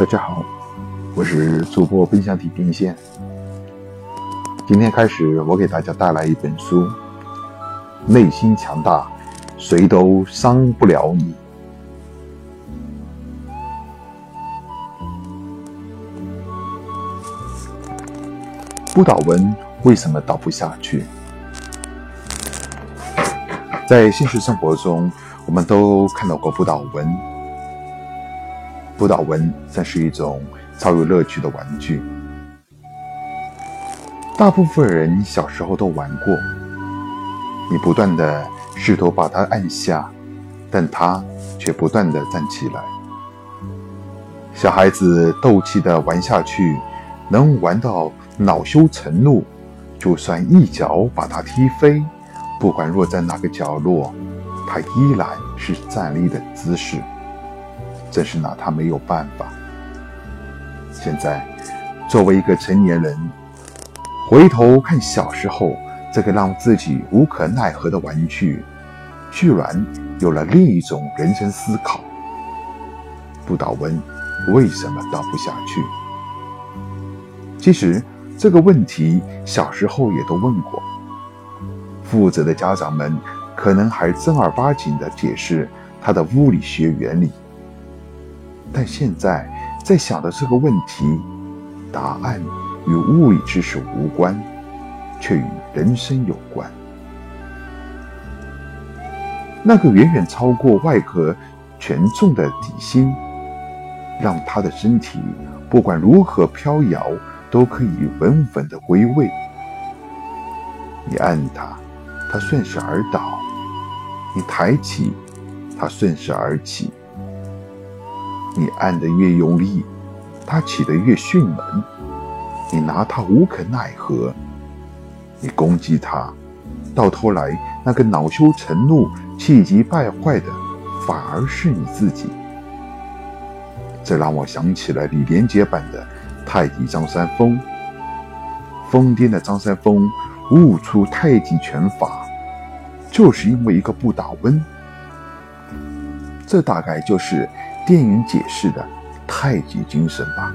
大家好，我是主播奔向地平线。今天开始，我给大家带来一本书：内心强大，谁都伤不了你。不倒翁为什么倒不下去？在现实生活中，我们都看到过不倒翁。不倒翁算是一种超有乐趣的玩具，大部分人小时候都玩过。你不断的试图把它按下，但它却不断的站起来。小孩子斗气的玩下去，能玩到恼羞成怒，就算一脚把它踢飞，不管落在哪个角落，它依然是站立的姿势。真是拿他没有办法。现在，作为一个成年人，回头看小时候这个让自己无可奈何的玩具，居然有了另一种人生思考：不倒翁为什么倒不下去？其实这个问题小时候也都问过，负责的家长们可能还正儿八经的解释它的物理学原理。但现在在想的这个问题，答案与物理知识无关，却与人生有关。那个远远超过外壳权重的底心，让他的身体不管如何飘摇，都可以稳稳的归位。你按它，它顺势而倒；你抬起，它顺势而起。你按得越用力，它起得越迅猛；你拿它无可奈何，你攻击它，到头来那个恼羞成怒、气急败坏的，反而是你自己。这让我想起了李连杰版的太极张三丰。疯癫的张三丰悟出太极拳法，就是因为一个不倒翁。这大概就是。电影解释的太极精神吧。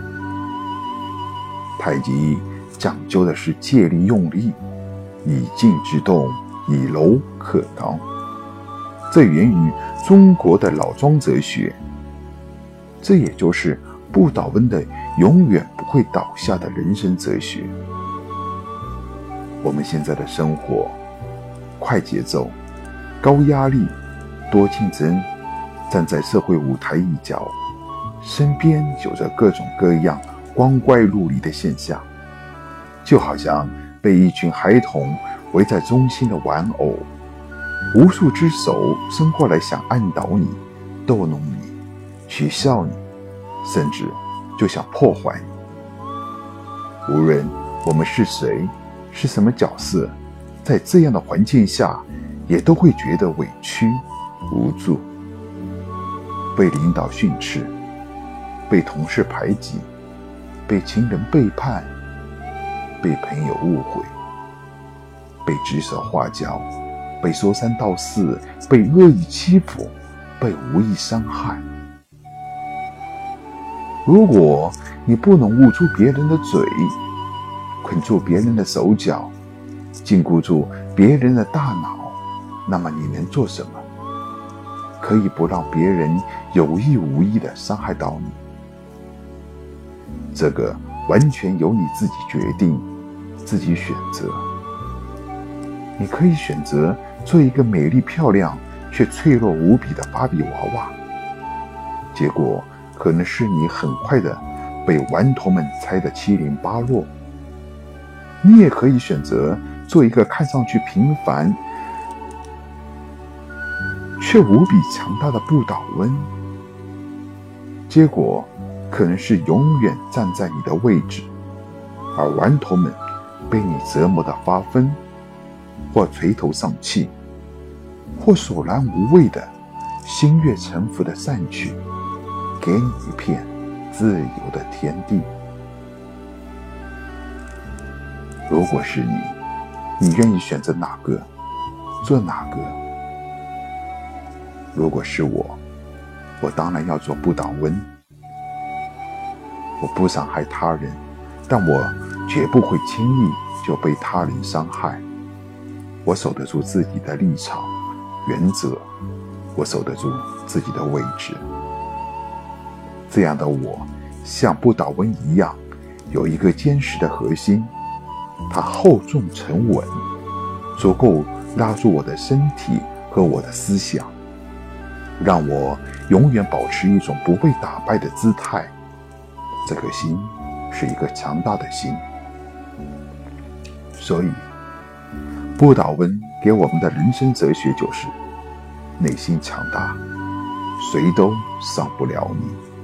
太极讲究的是借力用力，以静制动，以柔克刚。这源于中国的老庄哲学。这也就是不倒翁的永远不会倒下的人生哲学。我们现在的生活，快节奏，高压力，多竞争。站在社会舞台一角，身边有着各种各样光怪陆离的现象，就好像被一群孩童围在中心的玩偶，无数只手伸过来想按倒你、逗弄你、取笑你，甚至就想破坏你。无论我们是谁，是什么角色，在这样的环境下，也都会觉得委屈、无助。被领导训斥，被同事排挤，被情人背叛，被朋友误会，被指手画脚，被说三道四，被恶意欺负，被无意伤害。如果你不能捂住别人的嘴，捆住别人的手脚，禁锢住别人的大脑，那么你能做什么？可以不让别人有意无意的伤害到你，这个完全由你自己决定，自己选择。你可以选择做一个美丽漂亮却脆弱无比的芭比娃娃，结果可能是你很快的被顽童们拆得七零八落。你也可以选择做一个看上去平凡。却无比强大的不倒翁，结果可能是永远站在你的位置，而顽童们被你折磨的发疯，或垂头丧气，或索然无味的心悦诚服的散去，给你一片自由的天地。如果是你，你愿意选择哪个，做哪个？如果是我，我当然要做不倒翁。我不伤害他人，但我绝不会轻易就被他人伤害。我守得住自己的立场、原则，我守得住自己的位置。这样的我，像不倒翁一样，有一个坚实的核心，它厚重沉稳，足够拉住我的身体和我的思想，让我永远保持一种不被打败的姿态。这颗心是一个强大的心，所以不倒翁给我们的人生哲学就是：内心强大，谁都伤不了你。